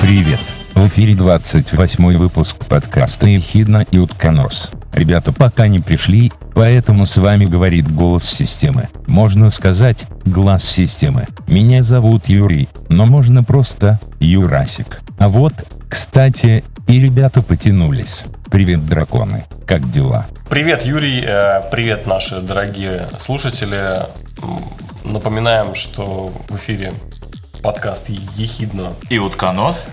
Привет! В эфире 28 выпуск подкаста «Ехидна и утконос». Ребята пока не пришли, поэтому с вами говорит голос системы. Можно сказать, глаз системы. Меня зовут Юрий, но можно просто Юрасик. А вот, кстати, и ребята потянулись. Привет, драконы. Как дела? Привет, Юрий. э, Привет, наши дорогие слушатели. Напоминаем, что в эфире подкаст «Ехидно». И утконос.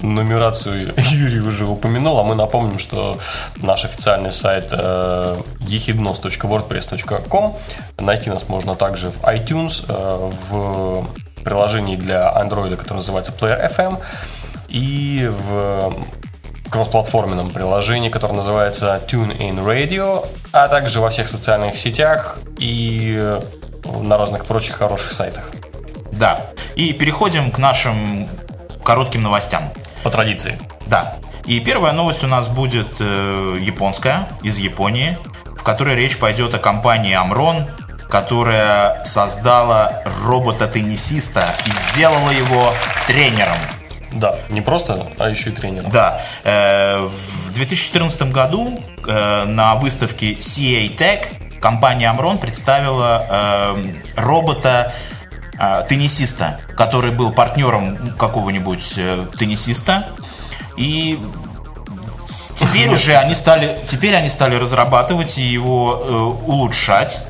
Нумерацию Юрий уже упомянул, а мы напомним, что наш официальный сайт э, ехиднос.wordpress.com Найти нас можно также в iTunes, э, в приложении для Android, которое называется Player FM, и в кроссплатформенном приложении, которое называется TuneIn Radio, а также во всех социальных сетях и на разных прочих хороших сайтах. Да. И переходим к нашим коротким новостям. По традиции. Да. И первая новость у нас будет э, японская, из Японии, в которой речь пойдет о компании Amron, которая создала робота-теннисиста и сделала его тренером. Да, не просто, а еще и тренером. Да. Э, В 2014 году э, на выставке CA Tech компания Amron представила э, робота теннисиста, который был партнером какого-нибудь э, теннисиста. И теперь уже они стали, теперь они стали разрабатывать и его э, улучшать.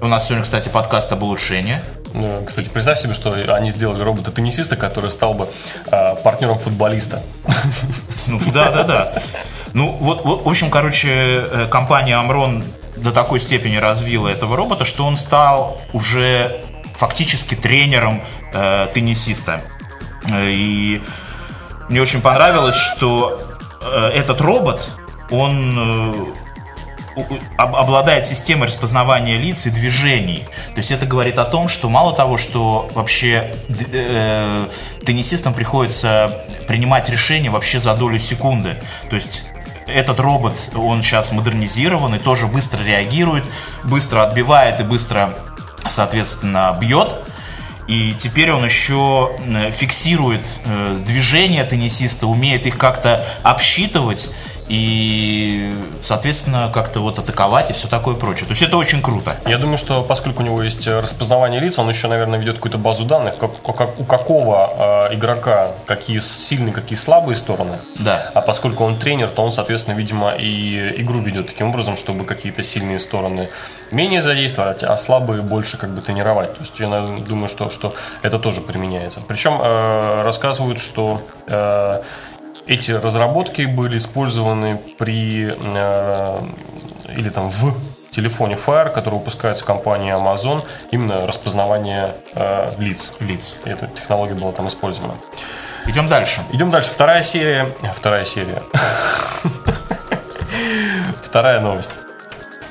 У нас сегодня, кстати, подкаст об улучшении. Ну, Кстати, представь себе, что они сделали робота-теннисиста, который стал бы э, партнером футболиста. Ну, да, да, да. Ну, вот, вот, в общем, короче, э, компания Amron до такой степени развила этого робота, что он стал уже фактически тренером э, теннисиста. Э, И мне очень понравилось, что э, этот робот, он э, обладает системой распознавания лиц и движений. То есть это говорит о том, что мало того, что вообще э, теннисистам приходится принимать решения вообще за долю секунды. То есть этот робот, он сейчас модернизирован и тоже быстро реагирует, быстро отбивает и быстро, соответственно, бьет. И теперь он еще э, фиксирует э, движения теннисиста, умеет их как-то обсчитывать и, соответственно, как-то вот атаковать и все такое прочее. То есть это очень круто. Я думаю, что поскольку у него есть э, распознавание лиц, он еще, наверное, ведет какую-то базу данных, как, как- у какого э, игрока какие сильные, какие слабые стороны. Да. А поскольку он тренер, то он, соответственно, видимо, и игру ведет таким образом, чтобы какие-то сильные стороны менее задействовать, а слабые больше как бы тренировать. То есть я наверное, думаю, что, что это тоже применяется. Причем э, рассказывают, что э, эти разработки были использованы при э, или там в телефоне Fire, который выпускается компанией Amazon, именно распознавание э, лиц. Лиц. Эта технология была там использована. Идем дальше. Идем дальше. Вторая серия. Вторая серия. Вторая новость.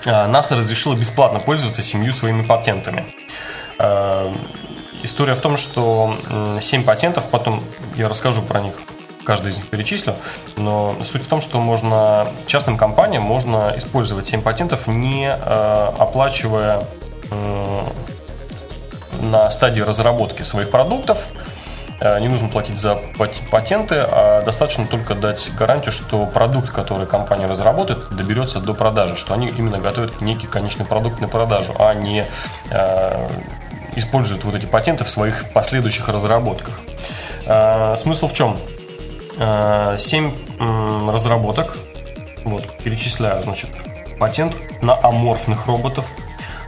А, НАСА разрешила бесплатно пользоваться семью своими патентами. А, История в том, что 7 патентов, потом я расскажу про них, каждый из них перечислю, но суть в том, что можно частным компаниям можно использовать 7 патентов, не э, оплачивая м, на стадии разработки своих продуктов. Э, Не нужно платить за пат- патенты, а достаточно только дать гарантию, что продукт, который компания разработает, доберется до продажи, что они именно готовят некий конечный продукт на продажу, а не э, используют вот эти патенты в своих последующих разработках. Э, Смысл в чем? Э, Семь м, разработок. Вот, перечисляю, значит, патент на аморфных роботов.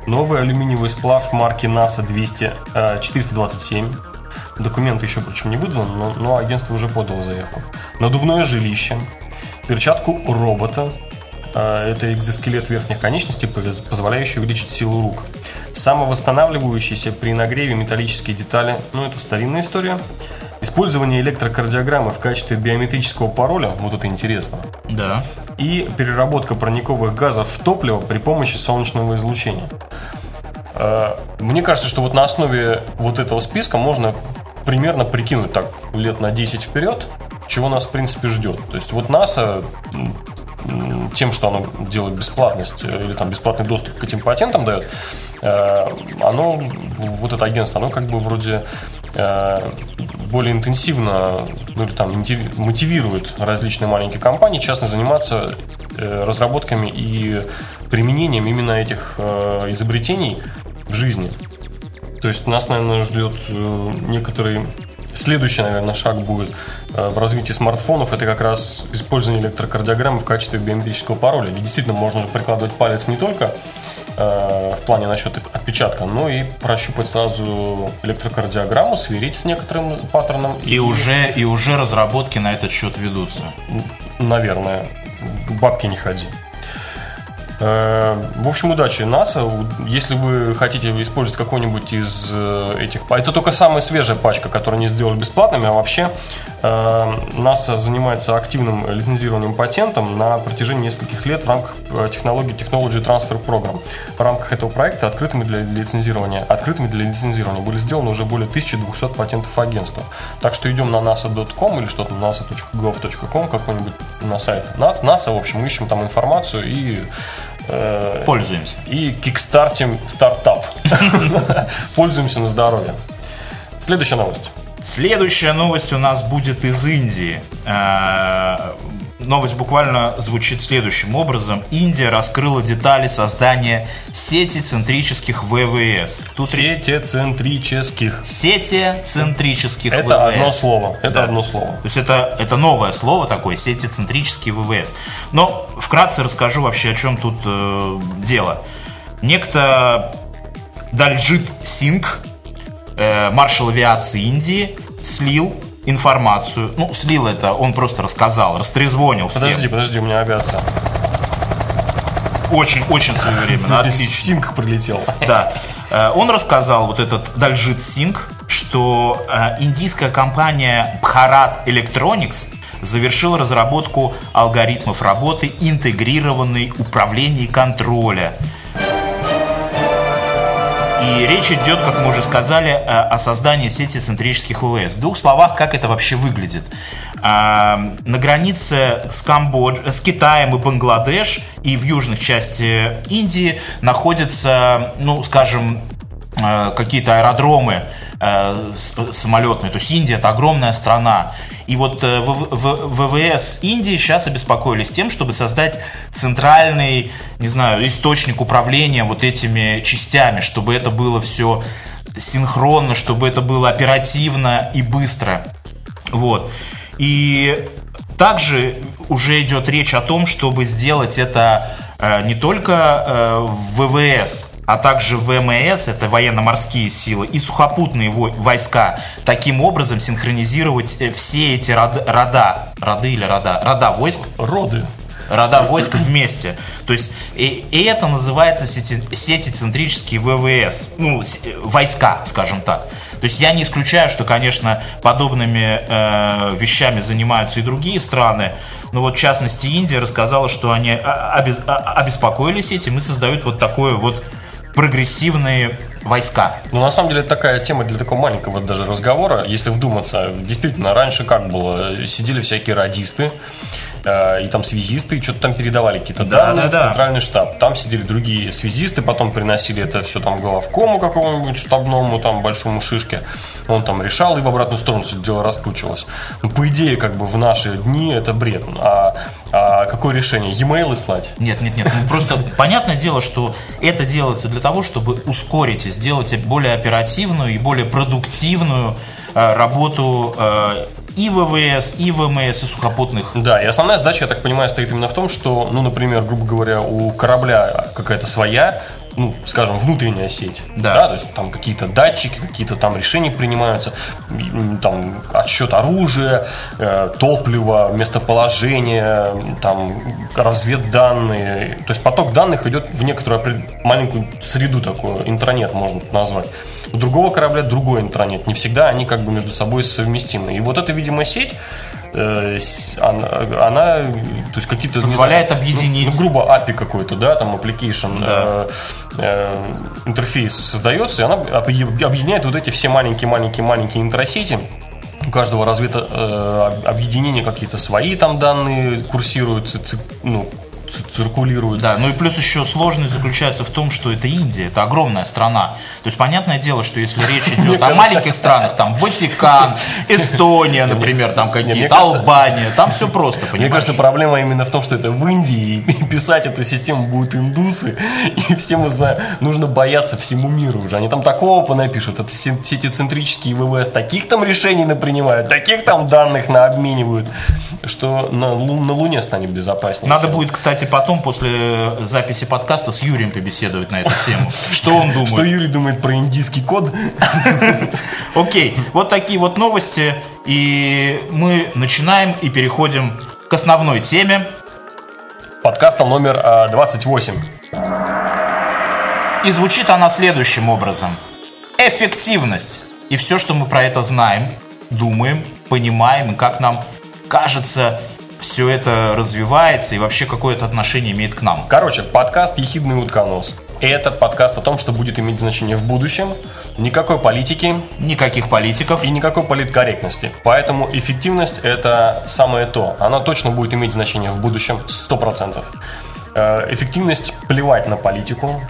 Новый алюминиевый сплав марки NASA 200, э, 427. Документы еще причем не выданы, но, но агентство уже подало заявку. Надувное жилище. Перчатку робота. Э, Это экзоскелет верхних конечностей, поз- позволяющий увеличить силу рук. Самовосстанавливающиеся при нагреве металлические детали. Ну, это старинная история. Использование электрокардиограммы в качестве биометрического пароля. Вот это интересно Да. и переработка парниковых газов в топливо при помощи солнечного излучения. Э, мне кажется, что вот на основе вот этого списка можно примерно прикинуть так лет на 10 вперед, чего нас в принципе ждет. То есть вот НАСА тем, что оно делает бесплатность э, или там бесплатный доступ к этим патентам дает, э, оно, вот это агентство, оно как бы вроде более интенсивно ну, или там мотивирует различные маленькие компании часто заниматься разработками и применением именно этих изобретений в жизни. То есть нас, наверное, ждет э, некоторый следующий, наверное, шаг будет э, в развитии смартфонов. Это как раз использование электрокардиограммы в качестве биометрического пароля. И действительно, можно же прикладывать палец не только э, в плане насчет отпечатка, но и прощупать сразу электрокардиограмму, сверить с некоторым паттерном. И, и уже и уже разработки на этот счет ведутся. Наверное. Бабки не ходи. Э, в общем, удачи НАСА. Если вы хотите использовать какой-нибудь из э, этих... Это только самая свежая пачка, которую они сделали бесплатными, а вообще НАСА занимается активным лицензированием патентом на протяжении нескольких лет в рамках технологии Technology Transfer Program. В рамках этого проекта открытыми для лицензирования, открытыми для лицензирования были сделаны уже более 1200 патентов агентства. Так что идем на nasa.com или что-то на nasa.gov.com какой-нибудь на сайт NASA, в общем, ищем там информацию и Э, Пользуемся. И кикстартим стартап. Пользуемся на здоровье. Следующая новость. Следующая новость у нас будет из Индии. Э, новость буквально звучит следующим образом. Индия раскрыла детали создания сети центрических ВВС. Тут сети центрических. Сети центрических это ВВС. Это одно слово. Это да. одно слово. То есть это, это новое слово такое, сети центрические ВВС. Но вкратце расскажу вообще, о чем тут э, дело. Некто Дальджит Синг, э, маршал авиации Индии, слил информацию. Ну, слил это, он просто рассказал, растрезвонил всем. Подожди, подожди, у меня авиация. Очень, очень своевременно, отлично. Синг прилетел. Да. Э, он рассказал, вот этот Дальжит Синг, что э, индийская компания Bharat Electronics завершила разработку алгоритмов работы интегрированной управления и контроля – и речь идет, как мы уже сказали, э, о создании сети центрических ВВС. В двух словах, как это вообще выглядит. А, на границе с, Камбодж... с Китаем и Бангладеш и в южной части Индии находятся, ну, скажем, э, какие-то аэродромы э, самолетные. То есть Индия это огромная страна. И вот э, ВВС Индии сейчас обеспокоились тем, чтобы создать центральный, не знаю, источник управления вот этими частями, чтобы это было все синхронно, чтобы это было оперативно и быстро. Вот. И также уже идет речь о том, чтобы сделать это э, не только э, в ВВС, а также ВМС, это военно-морские силы, и сухопутные войска, таким образом синхронизировать э, все эти рода, рода, роды или рода, рода войск? Роды. Рода войск вместе. То есть, и, и это называется сети, центрические ВВС, ну, войска, скажем так. То есть я не исключаю, что, конечно, подобными э, вещами занимаются и другие страны, но вот в частности Индия рассказала, что они обез, обеспокоились этим и создают вот такое вот прогрессивные войска. Ну, на самом деле, это такая тема для такого маленького даже разговора, если вдуматься. Действительно, раньше как было? Сидели всякие радисты, э, и там связисты, и что-то там передавали какие-то да, данные да, в центральный штаб. Там сидели другие связисты, потом приносили это все там главкому какому-нибудь штабному, там большому шишке. Он там решал, и в обратную сторону все дело раскручивалось. Ну, по идее, как бы в наши дни это бред. А, а какое решение? E-mail слать? Нет, нет, нет. Ну, просто понятное дело, что это делается для того, чтобы ускорить и сделать более оперативную и более продуктивную э, работу э, и ВВС, и ВМС, и сухопутных. Да, и основная задача, я так понимаю, стоит именно в том, что, ну, например, грубо говоря, у корабля какая-то своя ну, скажем, внутренняя сеть. Да. да. То есть там какие-то датчики, какие-то там решения принимаются, там отсчет оружия, э, топлива, местоположение, там разведданные. То есть поток данных идет в некоторую маленькую среду такую, интранет можно назвать. У другого корабля другой интранет. Не всегда они как бы между собой совместимы. И вот эта, видимо, сеть она, она, то есть какие-то... Позволяет знаю, объединить. Ну, ну, грубо API какой-то, да, там application, Да. э, э, интерфейс создается, и она объ- объединяет вот эти все маленькие-маленькие-маленькие интросети. У каждого развито э, об- объединение какие-то свои там данные курсируют, ци- ци- ну, ци- циркулируют. Да, ну и плюс еще сложность заключается в том, что это Индия, это огромная страна. То есть понятное дело, что если речь идет о маленьких странах, там Ватикан, Эстония, например, там мне какие-то, Албания, там все просто, Мне понимаешь? кажется, проблема именно в том, что это в Индии, и писать эту систему будут индусы, и все мы знаем, нужно бояться всему миру уже. Они там такого понапишут, это се- сетицентрические ВВС, таких там решений напринимают, таких там данных наобменивают, что на, на Луне станет безопаснее. Надо будет, кстати, потом после записи подкаста с Юрием побеседовать на эту тему. Что он Что думает? Юрий думает про индийский код? Окей, вот такие вот новости. И мы начинаем и переходим к основной теме. Подкаста номер а, 28. И звучит она следующим образом. Эффективность. И все, что мы про это знаем, думаем, понимаем, и как нам кажется, все это развивается и вообще какое-то отношение имеет к нам. Короче, подкаст «Ехидный утконос». Это подкаст о том, что будет иметь значение в будущем. Никакой политики, Никаких политиков. и никакой политкорректности. Поэтому эффективность это самое то. Она точно будет иметь значение в будущем 100%. Э, Эффективность плевать на политику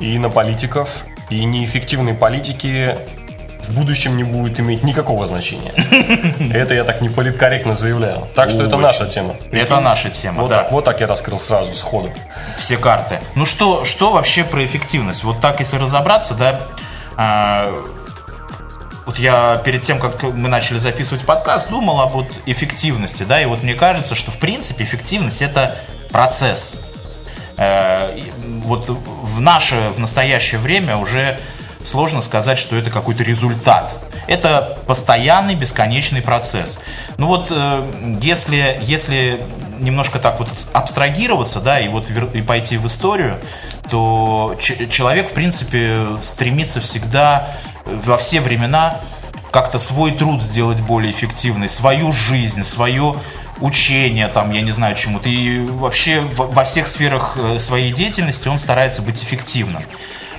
и на политиков. И неэффективные политики в будущем не будет иметь никакого значения. Это я так не политкорректно заявляю. Так что это наша тема. Это наша тема, Вот да. так, вот так я раскрыл сразу, сходу. все карты. Ну что, что вообще про эффективность? Вот так, если разобраться, да, а, вот я перед тем, как мы начали записывать подкаст, думал об вот эффективности, да, и вот мне кажется, что в принципе эффективность это процесс. Э, Вот в наше, в настоящее время уже сложно сказать, что это какой-то результат. Это постоянный, бесконечный процесс. Ну вот, э, если, если немножко так вот абстрагироваться, да, и вот и пойти в историю, то человек, в принципе, стремится всегда э, во все времена как-то свой труд сделать более эффективный, свою жизнь, свое учение, там, я не знаю, чему-то. И вообще во во всех сферах э, своей деятельности он старается быть эффективным.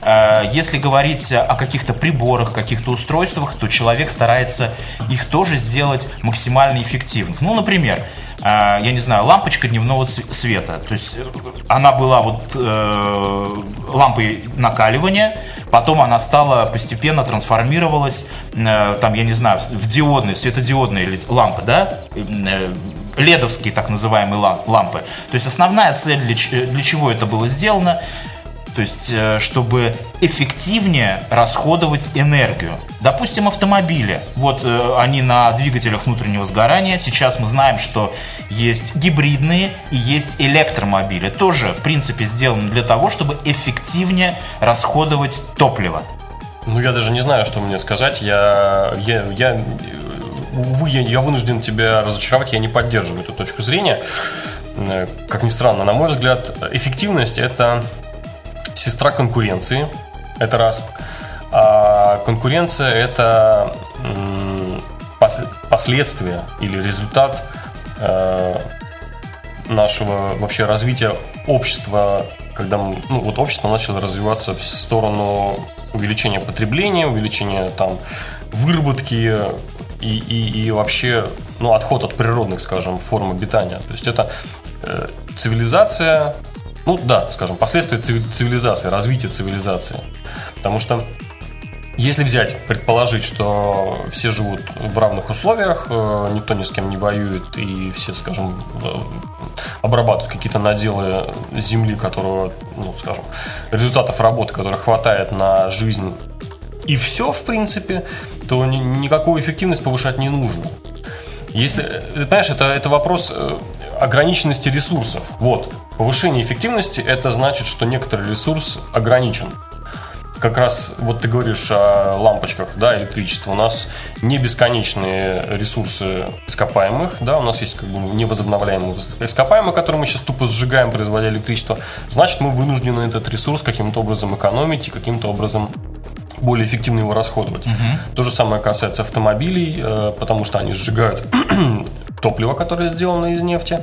Э, Если говорить о каких-то приборах, каких-то устройствах, то человек старается их тоже сделать максимально эффективных. Ну, например, э, я не знаю, лампочка дневного св- света. То есть э, она была вот э, лампой накаливания, потом она стала постепенно трансформировалась, э, там, я не знаю, в диодные, светодиодные лампы, да, ледовские так называемые ла- лампы. То есть основная цель, для чего это было сделано, то есть, э, чтобы эффективнее расходовать энергию. Допустим, автомобили. Вот э, они на двигателях внутреннего сгорания. Сейчас мы знаем, что есть гибридные и есть электромобили. Тоже, в принципе, сделаны для того, чтобы эффективнее расходовать топливо. Ну, я даже не знаю, что мне сказать. Я, я, я, увы, я, я вынужден тебя разочаровать, я не поддерживаю эту точку зрения. Э, Как ни странно, на мой взгляд, эффективность – это сестра конкуренции, это раз. А конкуренция – это последствия или результат э, нашего вообще развития общества, когда ну, вот общество начало развиваться в сторону увеличения потребления, увеличения там выработки и, и, и вообще ну, отход от природных, скажем, форм обитания. То есть это э, цивилизация, ну да, скажем, последствия цивили- цивилизации, развития цивилизации. Потому что если взять, предположить, что все живут в равных условиях, э, никто ни с кем не воюет, и все, скажем, э, обрабатывают какие-то наделы земли, которого, ну, скажем, результатов работы, которых хватает на жизнь, и все, в принципе, то ни- никакую эффективность повышать не нужно. Если, э, понимаешь, это, это вопрос ограниченности ресурсов. Вот, повышение эффективности – это значит, что некоторый ресурс ограничен как раз вот ты говоришь о лампочках, да, электричества. У нас не бесконечные ресурсы ископаемых, да, у нас есть как бы невозобновляемые ископаемые, которые мы сейчас тупо сжигаем, производя электричество. Значит, мы вынуждены этот ресурс каким-то образом экономить и каким-то образом более эффективно его расходовать. То же самое касается автомобилей, э, потому что они сжигают топливо, которое сделано из нефти.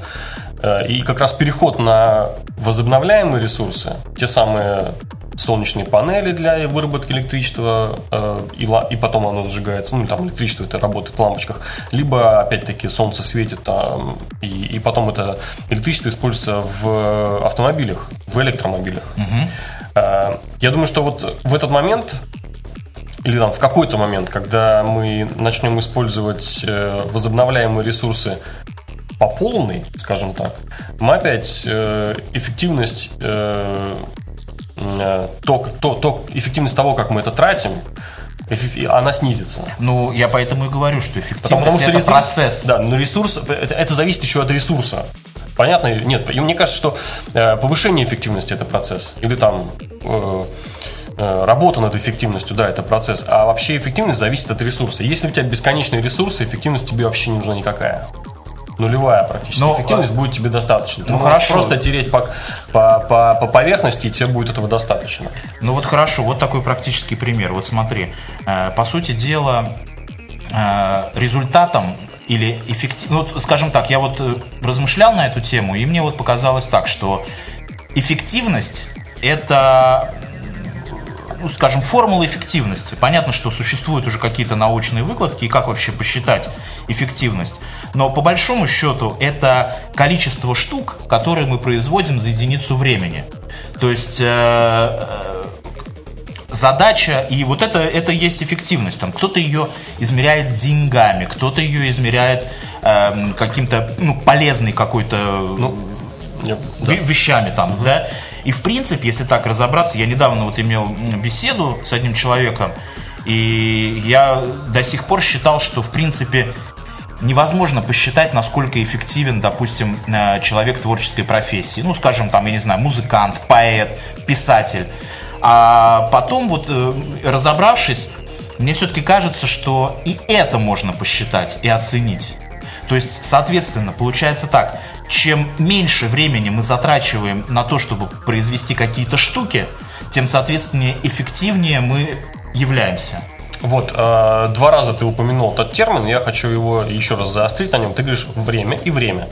Э, и как раз переход на возобновляемые ресурсы, те самые солнечные панели для выработки электричества, э, и, и потом оно сжигается, ну, там электричество это работает в лампочках, либо, опять-таки, солнце светит, там, и, и потом это электричество используется в автомобилях, в электромобилях. Угу. Я думаю, что вот в этот момент или там в какой-то момент, когда мы начнем использовать э, возобновляемые ресурсы по полной, скажем так, мы опять э, эффективность э, то, то, то, эффективность того, как мы это тратим, она снизится. Ну, я поэтому и говорю, что эффективность Потому, что это ресурс, процесс. Да, но ресурс, это, это зависит еще от ресурса. Понятно? Нет, и мне кажется, что повышение эффективности это процесс. Или там э, работа над эффективностью, да, это процесс. А вообще эффективность зависит от ресурса. Если у тебя бесконечные ресурсы, эффективность тебе вообще не нужна никакая нулевая практически. Но, эффективность а... будет тебе достаточно. Ты ну хорошо. Просто тереть по, по, по, по поверхности, и тебе будет этого достаточно. Ну вот хорошо, вот такой практический пример. Вот смотри, э, по сути дела, э, результатом или эффектив... Ну, скажем так, я вот э, размышлял на эту тему, и мне вот показалось так, что эффективность это ну, скажем, формула эффективности. Понятно, что существуют уже какие-то научные выкладки, и как вообще посчитать эффективность. Но по большому счету это количество штук, которые мы производим за единицу времени. То есть э, э задача, и вот это, это есть эффективность. Там кто-то ее измеряет деньгами, кто-то ее измеряет э, каким-то ну, полезной какой-то ну, да. вещами там, угу. да. И в принципе, если так разобраться, я недавно вот имел беседу с одним человеком, и я до сих пор считал, что в принципе невозможно посчитать, насколько эффективен, допустим, э, человек творческой профессии. Ну, скажем, там, я не знаю, музыкант, поэт, писатель. А потом вот э, разобравшись, мне все-таки кажется, что и это можно посчитать и оценить. То есть, соответственно, получается так, чем меньше времени мы затрачиваем на то, чтобы произвести какие-то штуки, тем, соответственно, эффективнее мы являемся. Вот, э, два раза ты упомянул этот термин, я хочу его еще раз заострить на нем. Ты говоришь время и время.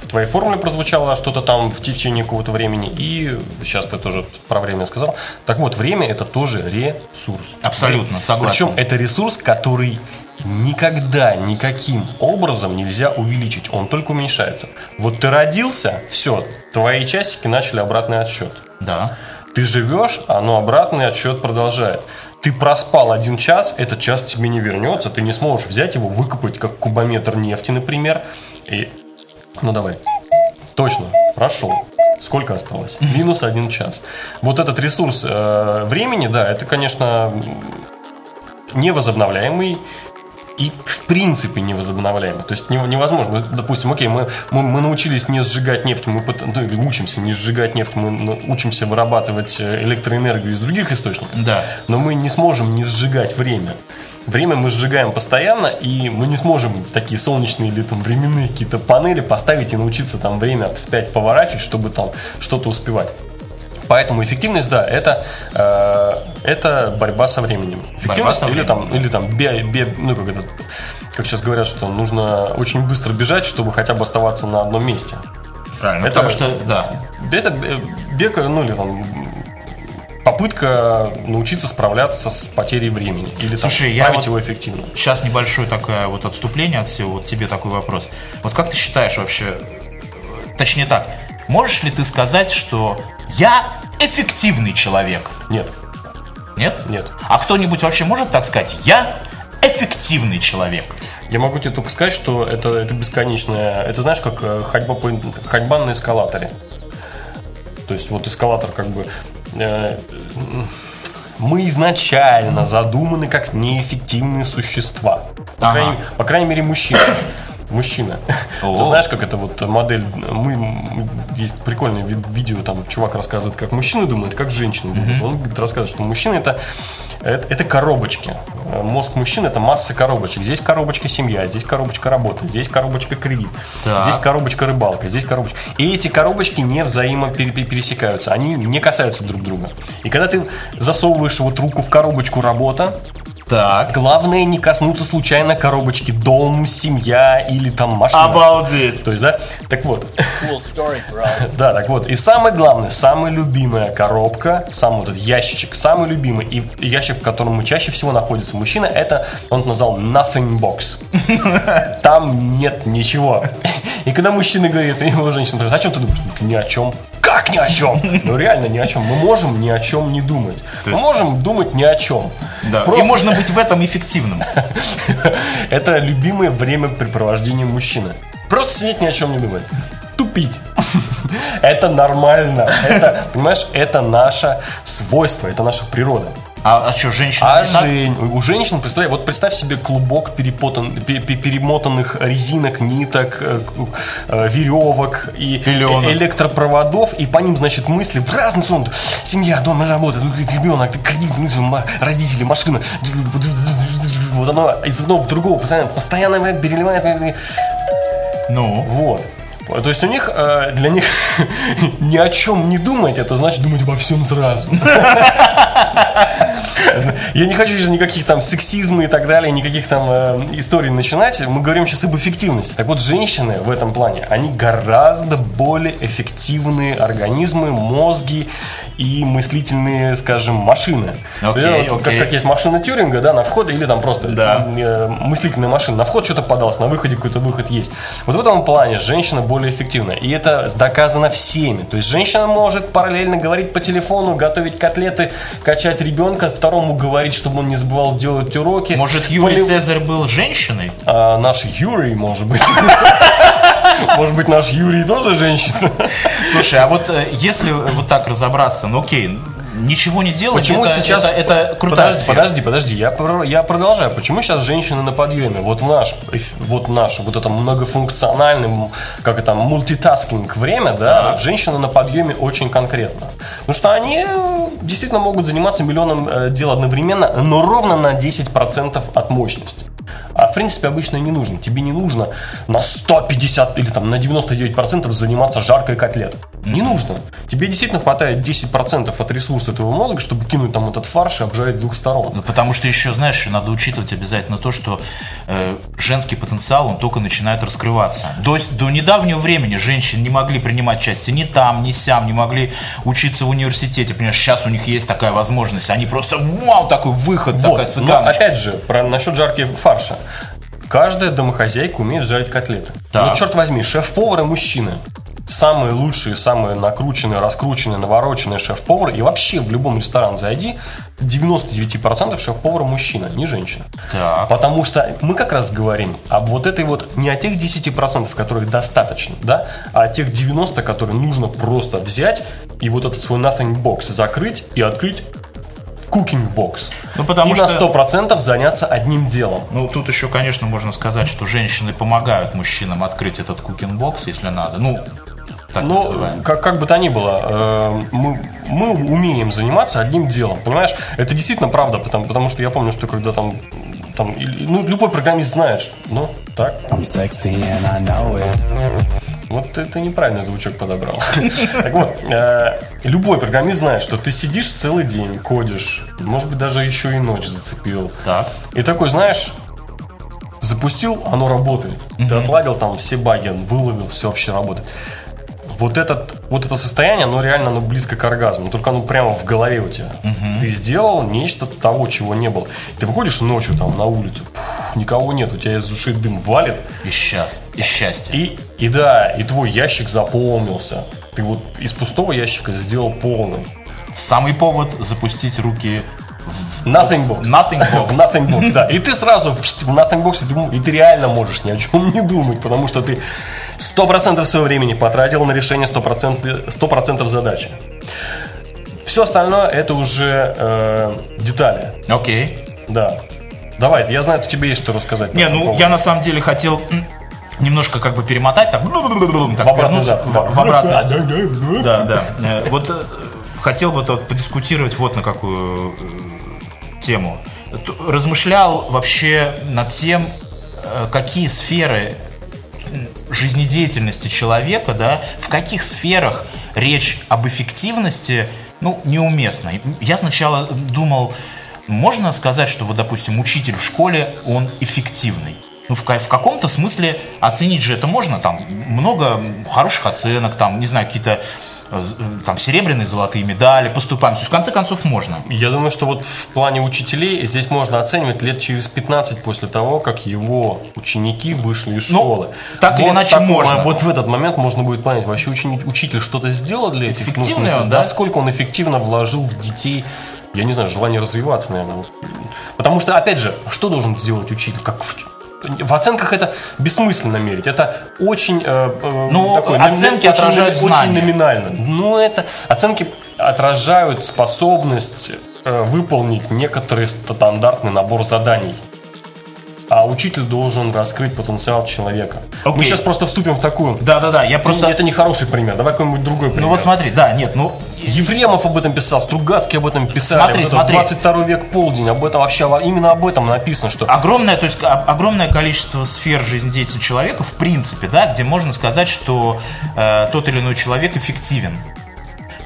В твоей формуле прозвучало что-то там в течение какого-то времени, и сейчас ты тоже про время сказал. Так вот, время это тоже ресурс. Абсолютно, согласен. Причем это ресурс, который никогда никаким образом нельзя увеличить, он только уменьшается. Вот ты родился, все, твои часики начали обратный отсчет. Да. Ты живешь, оно обратный отсчет продолжает. Ты проспал один час, этот час тебе не вернется, ты не сможешь взять его, выкопать как кубометр нефти, например. И... Ну давай. Точно, прошел. Сколько осталось? Минус один час. Вот этот ресурс э, времени, да, это, конечно, невозобновляемый и в принципе невозобновляемый. То есть невозможно. Допустим, окей, мы, мы, мы научились не сжигать нефть, мы ну, учимся не сжигать нефть, мы учимся вырабатывать э, электроэнергию из других источников. Да. Но мы не сможем не сжигать время. Время мы сжигаем постоянно, и мы не сможем такие солнечные или там временные какие-то панели поставить и научиться там время вспять поворачивать, чтобы там что-то успевать. Поэтому эффективность, да, это, э, это борьба со временем. Эффективность со временем. или там, или там бе, бе, ну, как, это, как сейчас говорят, что нужно очень быстро бежать, чтобы хотя бы оставаться на одном месте. Правильно, это, потому что, да. Это бег, ну, или там попытка научиться справляться с потерей времени или Слушай, там, я вот его эффективно. Сейчас небольшое такое вот отступление от всего, вот тебе такой вопрос. Вот как ты считаешь вообще, точнее так, можешь ли ты сказать, что я эффективный человек. Нет. Нет? Нет. А кто-нибудь вообще может так сказать? Я эффективный человек. Я могу тебе только сказать, что это, это бесконечное. Это знаешь, как э, ходьба, по, ходьба на эскалаторе. То есть вот эскалатор как бы... Э, мы изначально задуманы как неэффективные существа. По, ага. крайней, по крайней мере, мужчины мужчина. Ты знаешь, как это вот модель, мы, есть прикольное видео, там чувак рассказывает, как мужчины думают, как женщины думают. Он говорит, рассказывает, что мужчина это, это, это коробочки. Мозг мужчины это масса коробочек. Здесь коробочка семья, здесь коробочка работа, здесь коробочка кредит, так. здесь коробочка рыбалка, здесь коробочка. И эти коробочки не взаимопересекаются, они не касаются друг друга. И когда ты засовываешь вот руку в коробочку работа, Так. Главное не коснуться случайно коробочки дом, семья или там машина. Обалдеть. То есть, да? Так вот. Да, так вот. И самое главное, самая любимая коробка, сам вот этот ящичек, самый любимый, и ящик, в котором мы чаще всего находится мужчина, это, он назвал nothing box. Там нет ничего. И когда мужчина говорит, и его женщина говорит, о чем ты думаешь? Ни о чем. Как ни о чем? Ну реально ни о чем. Мы можем ни о чем не думать. Мы можем думать ни о чем. Да. Просто- И можно быть в этом эффективным. Это любимое времяпрепровождение мужчины. Просто сидеть ни о чем не думать. Тупить. Это нормально. Это, понимаешь, это наше свойство, это наша природа. А, а что, женщина А жень, у женщин, представляй, вот представь себе клубок перепотан, пе- пе- перемотанных резинок, ниток, э, э, веревок и Пелёнок. э- электропроводов, и по ним, значит, мысли в разные стороны. Семья, дом, работа, ну, ребенок, кредит, ну, родители, машина. Вот оно из одного в другого постоянно, постоянно переливает. Ну, Вот. То есть у них, для них ни о чем не думать, это значит думать обо всем сразу. Я не хочу сейчас никаких там сексизма и так далее, никаких там э, историй начинать. Мы говорим сейчас об эффективности. Так вот, женщины в этом плане, они гораздо более эффективные организмы, мозги и мыслительные, скажем, машины. Окей, вот окей. Как, как есть машина Тюринга, да, на входе, или там просто Да. э, мыслительная машина. На вход что-то подалось, на выходе какой-то выход есть. Вот в этом плане женщина более эффективна. И это доказано всеми. То есть женщина может параллельно говорить по телефону, готовить котлеты, качать ребенка, второму говорить, чтобы он не забывал делать уроки. может, Юлий Полив- Цезарь был женщиной? А, наш Юрий, может быть. Может быть, наш Юрий тоже женщина. Слушай, а вот э, если вот так разобраться, ну окей, ничего не делать, Почему это, сейчас... это, это крутая подожди, сфера. подожди, подожди, я, я продолжаю. Почему сейчас женщины на подъеме? Вот в наш, вот наш, вот это многофункциональный, как это, мультитаскинг время, да, женщины на подъеме очень конкретно. Потому что они э, действительно могут заниматься миллионом э, дел одновременно, но ровно на 10% от мощности. А в принципе обычно не нужно. Тебе не нужно на 150 или там на 99% заниматься жаркой котлетой. Не нужно. Тебе действительно хватает 10% от ресурса твоего мозга, чтобы кинуть там этот фарш и обжарить с двух сторон. Ну, потому что еще, знаешь, надо учитывать обязательно то, что э, женский потенциал, он только начинает раскрываться. До, до недавнего времени женщины не могли принимать участие ни там, ни сям, не могли учиться в университете. Понимаешь, сейчас у них есть такая возможность. Они просто, вау, такой выход, такая Вот. Но цыганочка. опять же, про, насчет жарки фарша. Каждая домохозяйка умеет жарить котлеты. Так. Ну, черт возьми, шеф-повар и мужчины. Самые лучшие, самые накрученные, раскрученные, навороченные шеф-повар. И вообще в любом ресторан зайди, 99% шеф-повара мужчина, не женщина. Так. Потому что мы как раз говорим об вот этой вот, не о тех 10%, которых достаточно, да, а о тех 90%, которые нужно просто взять и вот этот свой nothing box закрыть и открыть cooking box. Ну, потому и на что- 100% заняться одним делом. Ну, тут еще, конечно, можно сказать, что женщины помогают мужчинам открыть этот cooking box, если надо. Ну, так Ну, называемый. как, как бы то ни было, э, мы, мы умеем заниматься одним делом, понимаешь? Это действительно правда, потому, потому что я помню, что когда там, там ну, любой программист знает, что, ну, так, I'm sexy and I know it. Вот ты, ты неправильный звучок подобрал. Так вот, э, любой программист знает, что ты сидишь целый день, кодишь, может быть, даже еще и ночь зацепил. Так. И такой, знаешь, запустил, оно работает. Ты отладил там все баги, выловил, все вообще работает. Вот, этот, вот это состояние, оно реально оно близко к оргазму, только оно прямо в голове у тебя. Ты сделал нечто того, чего не было. Ты выходишь ночью там на улицу, пф, никого нет, у тебя из ушей дым валит, И сейчас, и счастье. и, и да, и твой ящик заполнился. Ты вот из пустого ящика сделал полный. Самый повод запустить руки Nothing box. Nothing box. В nothing box, да. И ты сразу в nothing box, и ты, м- и ты реально можешь ни о чем не думать, потому что ты 100% своего времени потратил на решение 100%, 100% задачи. Все остальное это уже э, детали. Окей. Да. Давай, я знаю, что тебе есть что рассказать. Не, ну я на самом деле хотел немножко как бы перемотать, так, так обратный вернуться в, в обратно. Да, да. Э, Вот э, хотел бы тут подискутировать вот на какую э, тему. Размышлял вообще над тем, э, какие сферы жизнедеятельности человека, да, в каких сферах речь об эффективности, ну, неуместна. Я сначала думал можно сказать, что вот, допустим, учитель в школе, он эффективный? Ну, в, в каком-то смысле оценить же это можно, там, много хороших оценок, там, не знаю, какие-то там серебряные, золотые медали, поступаем. То есть, в конце концов, можно. Я думаю, что вот в плане учителей здесь можно оценивать лет через 15 после того, как его ученики вышли из Ну, школы. так или Вот иначе такой- можно. Вот в этот момент можно будет понять, вообще ученик, учитель что-то сделал для этих ну, смысле, он, да? Насколько он эффективно вложил в детей, я не знаю, желание развиваться, наверное. Потому что, опять же, что должен сделать учитель? Как в, в оценках это бессмысленно мерить. Это очень... э, э, Ну, такой, оценки очень- отражают очень знания. номинально. Но это оценки отражают способность э, выполнить некоторый стандартный набор заданий. А учитель должен раскрыть потенциал человека. Мы Окей. сейчас просто вступим в такую. Да-да-да, я просто... Это не хороший пример. Давай какой-нибудь другой пример. Ну вот смотри, да, нет, ну... Ефремов об этом писал, Стругацкий об этом писал. Смотри, вот смотри. 22 век полдень, об этом вообще, именно об этом написано, что Огромное, то есть о- огромное количество сфер жизнедеятельности человека, в принципе, да, где можно сказать, что э, тот или иной человек эффективен.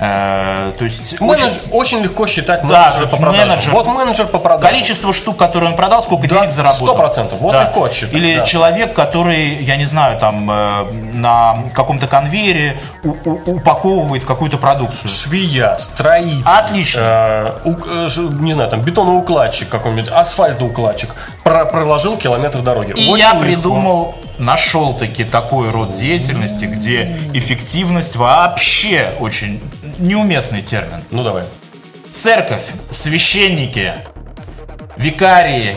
Э, то есть менедж- очень- очень легко считать Да, менеджера то по продажам. менеджер- Вот менеджер по продажам. количество штук, которые он продал, сколько Да, денег заработал. 100%, вот легко отсчитать, Или да. человек, который, я не знаю, там э, на каком-то конвейере у- у- упаковывает какую-то продукцию. Швея, строитель. Отлично. э, у- э, не знаю, там бетоноукладчик какой-нибудь, асфальтоукладчик. Про- проложил километр дороги. И Очень я легко. придумал, нашел таки такой род деятельности, где эффективность вообще очень неуместный термин. Ну давай. Церковь, священники, викарии,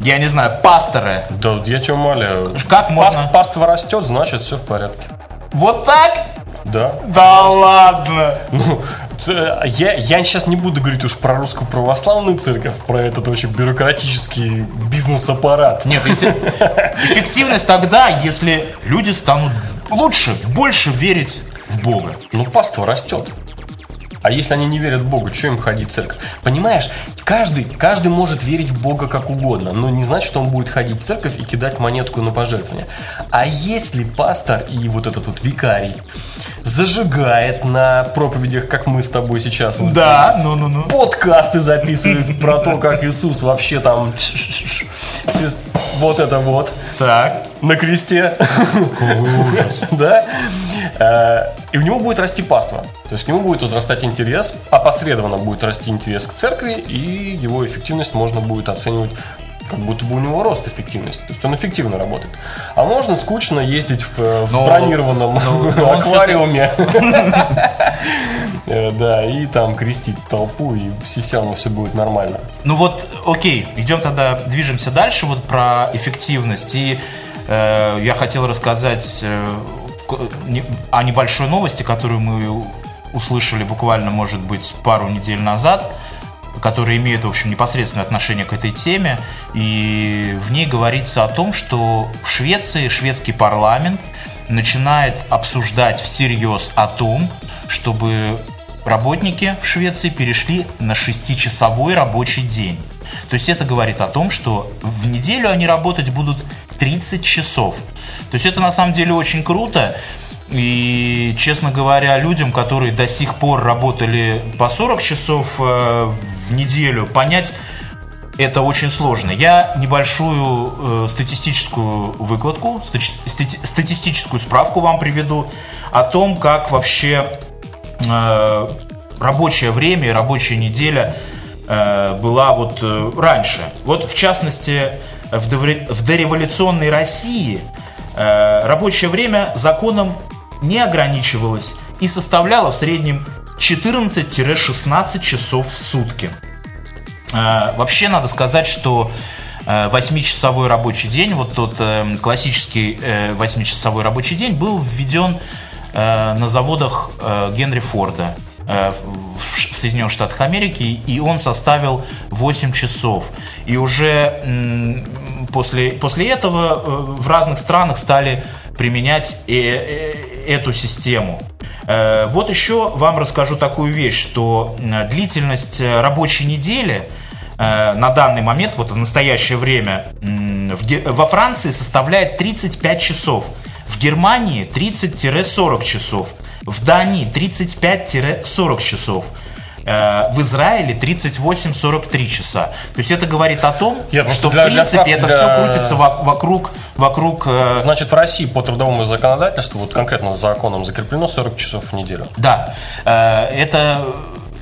я не знаю, пасторы. Да я тебя умоляю. Как можно? Паст- паства растет, значит все в порядке. Вот так? Да. Да ладно. Ну, я, я сейчас не буду говорить уж про русскую православную церковь, про этот очень бюрократический бизнес-аппарат. Нет, если... эффективность тогда, если люди станут лучше, больше верить в Бога. Ну, паства растет. А если они не верят в Бога, что им ходить в церковь? Понимаешь, каждый, каждый может верить в Бога как угодно, но не значит, что он будет ходить в церковь и кидать монетку на пожертвование. А если пастор и вот этот вот викарий зажигает на проповедях, как мы с тобой сейчас вот Да, здесь, ну-ну-ну. подкасты записывает про то, как Иисус вообще там вот это вот Так. На кресте. Да? Э, И у него будет расти паства. То есть к нему будет возрастать интерес, опосредованно будет расти интерес к церкви, и его эффективность можно будет оценивать как будто бы у него рост эффективности. То есть он эффективно работает. А можно скучно ездить в, э, в Но- бронированном но с аквариуме. Э, Да, и там крестить толпу, и все равно все будет нормально. Ну вот, окей, идем тогда, движемся дальше вот про эффективность. И я хотел рассказать э, о небольшой новости, которую мы услышали буквально, может быть, пару недель назад, которая имеет, в общем, непосредственное отношение к этой теме. И в ней говорится о том, что в Швеции шведский парламент начинает обсуждать всерьез о том, чтобы работники в Швеции перешли на шестичасовой рабочий день. То есть это говорит о том, что в неделю они работать будут 30 часов. То есть это на самом деле очень круто. И, честно говоря, людям, которые до сих пор работали по 40 часов э, в неделю, понять это очень сложно. Я небольшую э, статистическую выкладку, стати- стати- статистическую справку вам приведу о том, как вообще э, рабочее время и рабочая неделя была вот раньше. Вот в частности в, дореволюционной России э, рабочее время законом не ограничивалось и составляло в среднем 14-16 часов в сутки. Э, Вообще надо сказать, что э, восьмичасовой рабочий день, вот тот э, классический э, восьмичасовой рабочий день был введен э, на заводах э, Генри Форда э, в Соединенных Штатах Америки, и он составил 8 часов. И уже после, после этого э, в разных странах стали применять э, э, эту систему. Э, Вот еще вам расскажу такую вещь, что м, длительность э, рабочей недели э, на данный момент, вот в настоящее время, в во Франции составляет 35 часов, в Германии 30-40 часов, в Дании 35-40 часов. Э, в Израиле 38-43 часа. То есть это говорит о том, Я что для- в для принципе справки, это для- все крутится во- вокруг, вокруг э, Значит, в России по трудовому законодательству, вот конкретно законом закреплено 40 часов в неделю. Да, э, это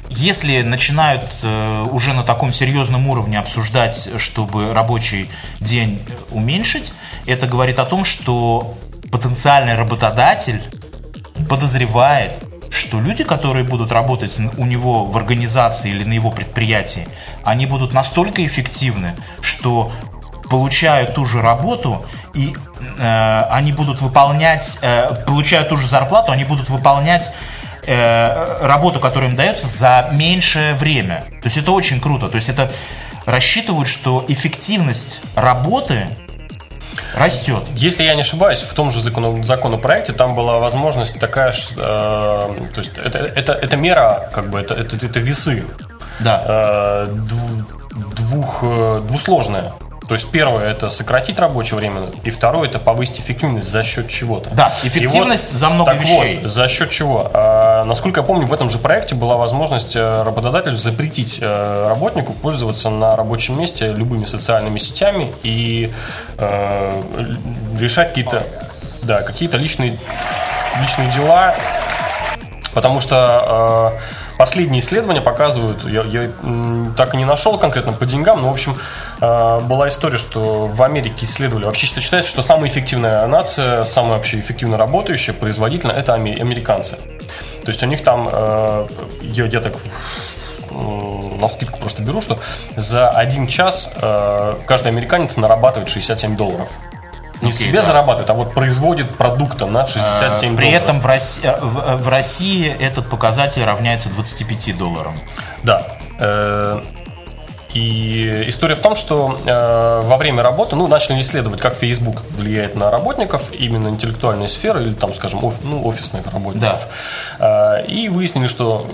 если начинают э, уже на таком серьезном уровне обсуждать, чтобы рабочий день уменьшить, это говорит о том, что потенциальный работодатель подозревает, что люди, которые будут работать у него в организации или на его предприятии, они будут настолько эффективны, что получая ту же работу и э, они будут выполнять, э, получая ту же зарплату, они будут выполнять э, работу, которая им дается за меньшее время. То есть это очень круто. То есть это рассчитывают, что эффективность работы растет. Если я не ошибаюсь, в том же законо- законопроекте там была возможность такая, э, то есть это, это, это мера, как бы это, это, это весы Да. э, дв- двух, э, двусложная. То есть первое это сократить рабочее время, и второе это повысить эффективность за счет чего-то. Да, И эффективность за много так вещей. Вот, за счет чего? А, насколько я помню, в этом же проекте была возможность э, работодателю запретить э, работнику пользоваться на рабочем месте любыми социальными сетями и э, решать какие-то, да, какие-то личные, личные дела, Потому что э, последние исследования показывают, я, я, так и не нашел конкретно по деньгам, но, в общем, э, была история, что в Америке исследовали. Вообще считается, что самая эффективная нация, самая вообще эффективно работающая, производительная, это аме- американцы. То есть у них там, э, я, я так на скидку просто беру, что за один час э, каждый американец нарабатывает 67 долларов. Не Окей, себе да. зарабатывает, а вот производит продукта на 67 При долларов. этом в России, в, в России этот показатель равняется 25 долларам. Да. Э, И история в том, что э, во время работы, ну, начали исследовать, как Facebook влияет на работников, именно интеллектуальной сферы, или там, скажем, оф- ну, офисных работников. Э, и выяснили, что,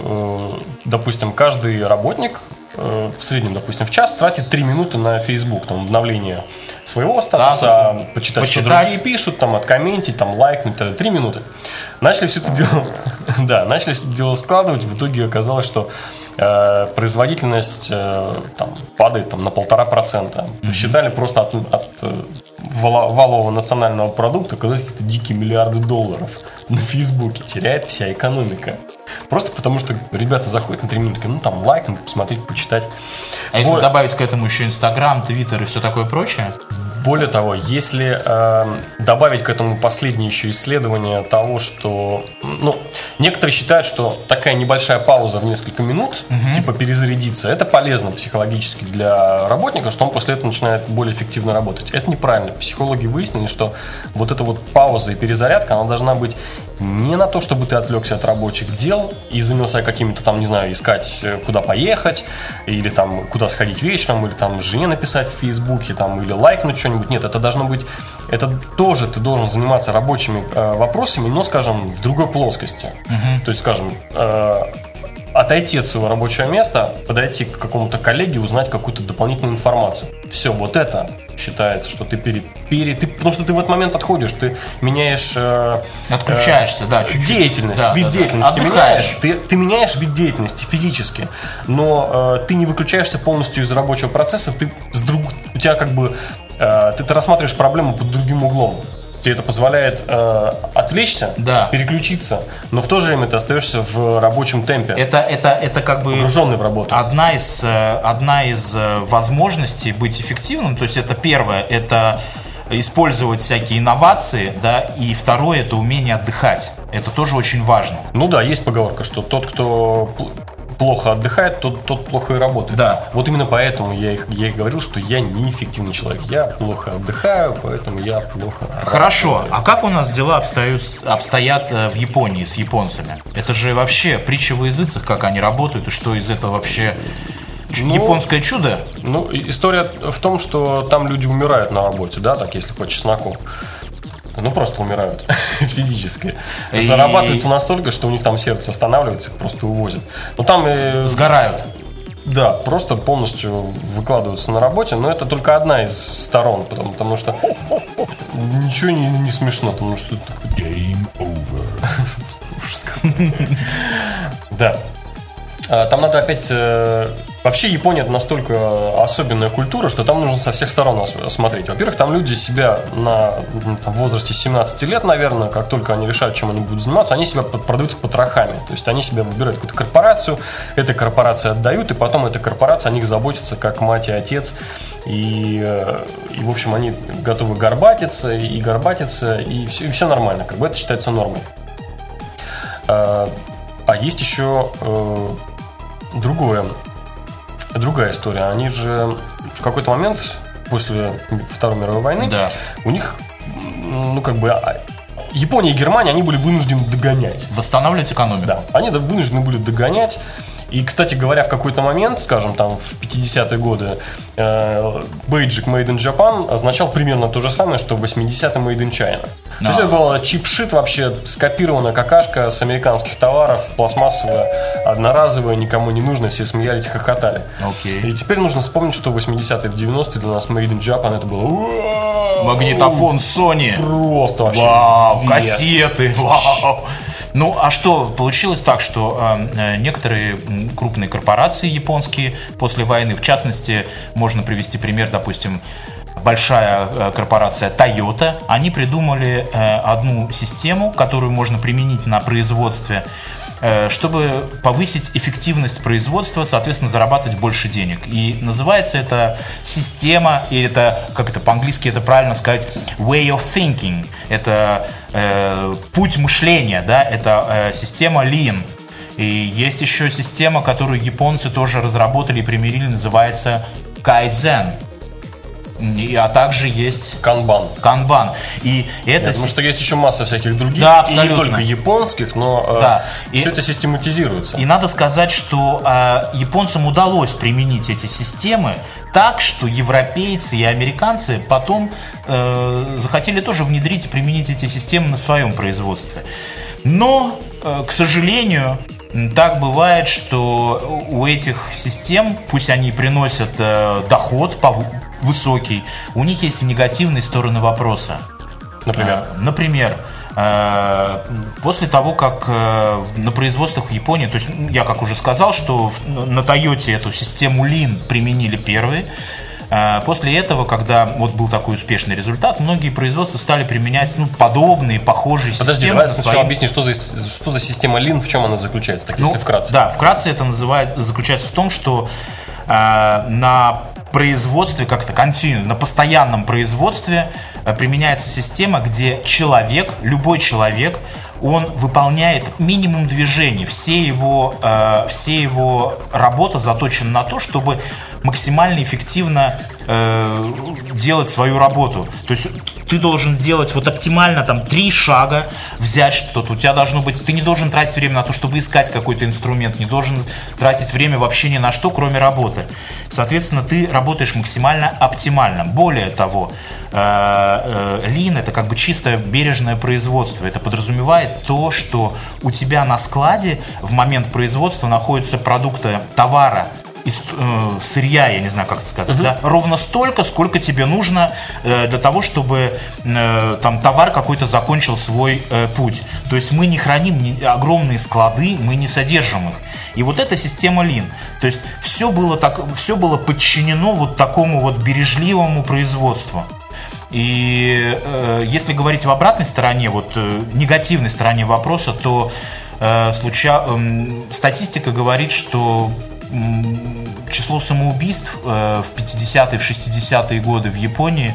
э, допустим, каждый работник э, в среднем, допустим, в час тратит 3 минуты на Facebook, там, обновление своего статуса, Статуса. почитать, что Почитать. другие пишут, там, откомментить, там, лайкнуть, это 3 минуты. Начали все это дело, да, начали все это дело складывать, в итоге оказалось, что э, производительность э, там, падает там, на полтора процента. Посчитали просто от, от э, валового национального продукта, оказались какие-то дикие миллиарды долларов на Фейсбуке. Теряет вся экономика. Просто потому, что ребята заходят на 3 минутки, ну там лайкнуть, посмотреть, почитать. А если Вот. добавить к этому еще Инстаграм, Твиттер и все такое прочее? Более того, если э, добавить к этому последнее еще исследование того, что, ну, некоторые считают, что такая небольшая пауза в несколько минут, типа перезарядиться, это полезно психологически для работника, что он после этого начинает более эффективно работать. Это неправильно. Психологи выяснили, что вот эта вот пауза и перезарядка, она должна быть не на то, чтобы ты отвлекся от рабочих дел и занялся какими-то там, не знаю, искать, э, куда поехать, или там, куда сходить вечером, или там жене написать в Фейсбуке, там, или лайкнуть что-нибудь. Нет, это должно быть, это тоже ты должен заниматься рабочими э, вопросами, но, скажем, в другой плоскости. То есть, скажем, э, отойти от своего рабочего места, подойти к какому-то коллеге, узнать какую-то дополнительную информацию. Все, вот это считается, что ты перед, перед ты, потому что ты в этот момент отходишь, ты меняешь э, Отключаешься, да, чуть-чуть. деятельность, Да, вид да, да. деятельности Отдыхаешь. меняешь. Ты, ты меняешь вид деятельности физически, но э, ты не выключаешься полностью из рабочего процесса, ты с друг, у тебя как бы э, ты, ты рассматриваешь проблему под другим углом. Тебе это позволяет э, отвлечься, Да. переключиться, но в то же время ты остаешься в рабочем темпе, Это, это, это как бы погруженный в работу. одна из, э, одна из э, возможностей быть эффективным. То есть это первое, это использовать всякие инновации, да, и второе, это умение отдыхать. Это тоже очень важно. Ну да, есть поговорка, что тот, кто плохо отдыхает, тот, тот плохо и работает. Да. Вот именно поэтому я, их, я и говорил, что я неэффективный человек. Я плохо отдыхаю, поэтому я плохо Хорошо, а как у нас дела обстоят, обстоят э, в Японии с японцами? Это же вообще притча во языцах, как они работают, и что из этого вообще Ну, японское чудо? Ну, история в том, что там люди умирают на работе, да, так если по чесноку. Ну, просто умирают физически. И- Зарабатываются настолько, что у них там сердце останавливается, их просто увозят. Ну, там... э, Сгорают. Да, просто полностью выкладываются на работе, но это только одна из сторон, потому, потому что ничего не, не смешно, потому что Game over. Да. А, Там надо опять... э, Вообще Япония это настолько особенная культура, что там нужно со всех сторон смотреть. Во-первых, там люди себя на там, возрасте 17 лет, наверное, как только они решают, чем они будут заниматься, они себя продаются потрохами. То есть они себя выбирают какую-то корпорацию, этой корпорации отдают, и потом эта корпорация о них заботится как мать и отец. И, э, и в общем, они готовы горбатиться, и горбатиться, и все, и все нормально. Как бы это считается нормой. А, а есть еще э, другое, другая история. Они же в какой-то момент после Второй мировой войны Да. у них, ну как бы, а, Япония и Германия, они были вынуждены догонять. Восстанавливать экономику. Да, они вынуждены были догонять. И, кстати говоря, в какой-то момент, скажем, там в 50-е годы, э, бейджик Made in Japan означал примерно то же самое, что в 80-е Made in China. То есть это была чип-шит вообще, скопированная какашка с американских товаров, пластмассовая, одноразовая, никому не нужная, все смеялись, хохотали. Окей. И теперь нужно вспомнить, что в 80-е, в 90-е для нас Made in Japan это было! Магнитофон Sony. Просто вообще. Вау, кассеты, вау. Ну, а что, получилось так, что э, э, некоторые крупные корпорации японские после войны, в частности, можно привести пример, допустим, большая э, корпорация Toyota, они придумали э, одну систему, которую можно применить на производстве, э, чтобы повысить эффективность производства, соответственно, зарабатывать больше денег. И называется это система, или это, как это по-английски это правильно сказать, way of thinking. Это э, путь мышления, да, это э, система Lean. И есть еще система, которую японцы тоже разработали и примирили, называется Kaizen. И, а также есть Канбан. Канбан. И это Потому что есть еще масса всяких других, Да, и не абсолютно. только японских, но э, Да. И- все это систематизируется. И надо сказать, что э, японцам удалось применить эти системы так, что европейцы и американцы потом э, захотели тоже внедрить и применить эти системы на своем производстве. Но, э, к сожалению, так бывает, что у этих систем, пусть они приносят э, доход высокий, у них есть и негативные стороны вопроса. Например. Э, Например, э, после того, как э, на производствах в Японии, то есть ну, я как уже сказал, что в- на Toyota эту систему Lean применили первые, После этого, когда вот был такой успешный результат, многие производства стали применять ну, подобные, похожие Подожди, системы давай на сначала свои- объясни, что за, что за система Lean, в чем она заключается, так ну, если вкратце. Да, вкратце это называет, заключается в том, что э, на производстве, как это, континуум, на постоянном производстве э, применяется система, где человек, любой человек, он выполняет минимум движений. Все его, э, все его работа заточена на то, чтобы максимально эффективно э, делать свою работу. То есть ты должен делать вот оптимально там три шага, взять что-то. У тебя должно быть, ты не должен тратить время на то, чтобы искать какой-то инструмент, не должен тратить время вообще ни на что, кроме работы. Соответственно, ты работаешь максимально оптимально. Более того, э, э, Lean это как бы чисто бережное производство. Это подразумевает то, что у тебя на складе в момент производства находятся продукты товара, из, э, сырья, я не знаю, как это сказать, да, ровно столько, сколько тебе нужно э, для того, чтобы э, там товар какой-то закончил свой э, путь. То есть мы не храним ни- огромные склады, мы не содержим их. И вот эта система Lean. То есть все было, так, все было подчинено вот такому вот бережливому производству. И э, если говорить в обратной стороне, вот э, негативной стороне вопроса, то э, случа- эм, статистика говорит, что число самоубийств э, в 50-е, в 60-е годы в Японии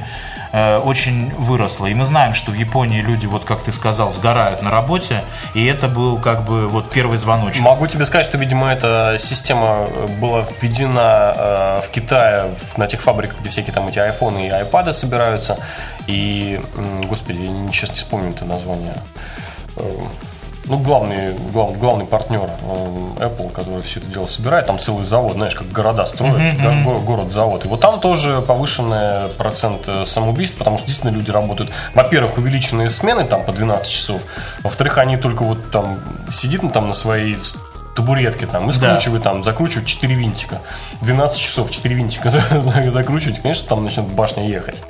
э, очень выросло. И мы знаем, что в Японии люди, вот как ты сказал, сгорают на работе, и это был как бы вот первый звоночек. Могу тебе сказать, что, видимо, эта система была введена э, в Китае на тех фабриках, где всякие там эти айфоны и айпады собираются. И, господи, я сейчас не вспомню это название. Э, Ну, главный, глав- главный партнер э, Apple, который все это дело собирает, там целый завод, знаешь, как города строят, го- го- город-завод. И вот там тоже повышенный процент э, самоубийств, потому что действительно люди работают, во-первых, увеличенные смены там по 12 часов, во-вторых, они только вот там сидит там на своей табуретке там и Да. скручивает там, закручивает 4 винтика. 12 часов 4 винтика за- за- закручивать, конечно, там начнет башня ехать.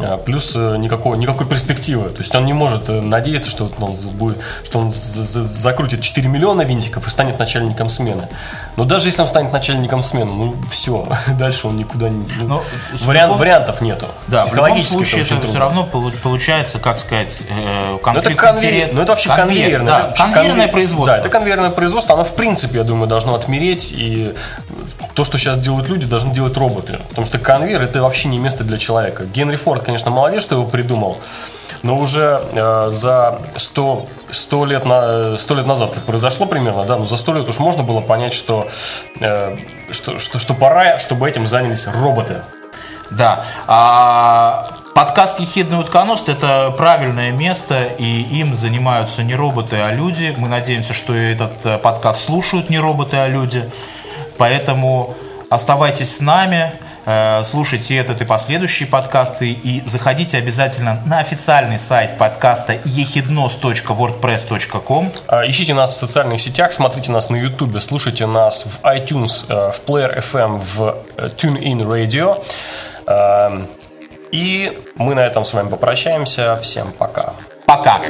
А, Плюс э, никакого, никакой перспективы. То есть он не может э, надеяться, что он, будет, что он за- за- закрутит 4 миллиона винтиков и станет начальником смены. Но даже если он станет начальником смены, ну все, дальше он никуда не... ну, вариант- любым- вариантов нету. Да, в любом случае очень это все равно полу- получается, как сказать, э, Ну, конфликт это, конвейер, ну, это вообще конвейер, конвейерное. да, это конвейерное конвей- производство. Да, это конвейерное производство. Оно, в принципе, я думаю, должно отмереть. И то, что сейчас делают люди, должны делать роботы. Потому что конвейер – это вообще не место для человека. Генри Форд, конечно, молодец, что его придумал. Но уже э, за 100, 100, лет на, 100 лет назад это произошло примерно, да, но за 100 лет уж можно было понять, что, э, что, что, что пора, чтобы этим занялись роботы. Да. А подкаст «Ехидный утконост» — это правильное место, и им занимаются не роботы, а люди. Мы надеемся, что этот э, подкаст слушают не роботы, а люди. Поэтому оставайтесь с нами, э, слушайте этот и последующие подкасты, и заходите обязательно на официальный сайт подкаста ехиднос.wordpress.com. А, Ищите нас в социальных сетях, смотрите нас на YouTube, слушайте нас в iTunes, э, в Player FM, в э, TuneIn Radio. И мы на этом с вами попрощаемся. Всем пока. Пока!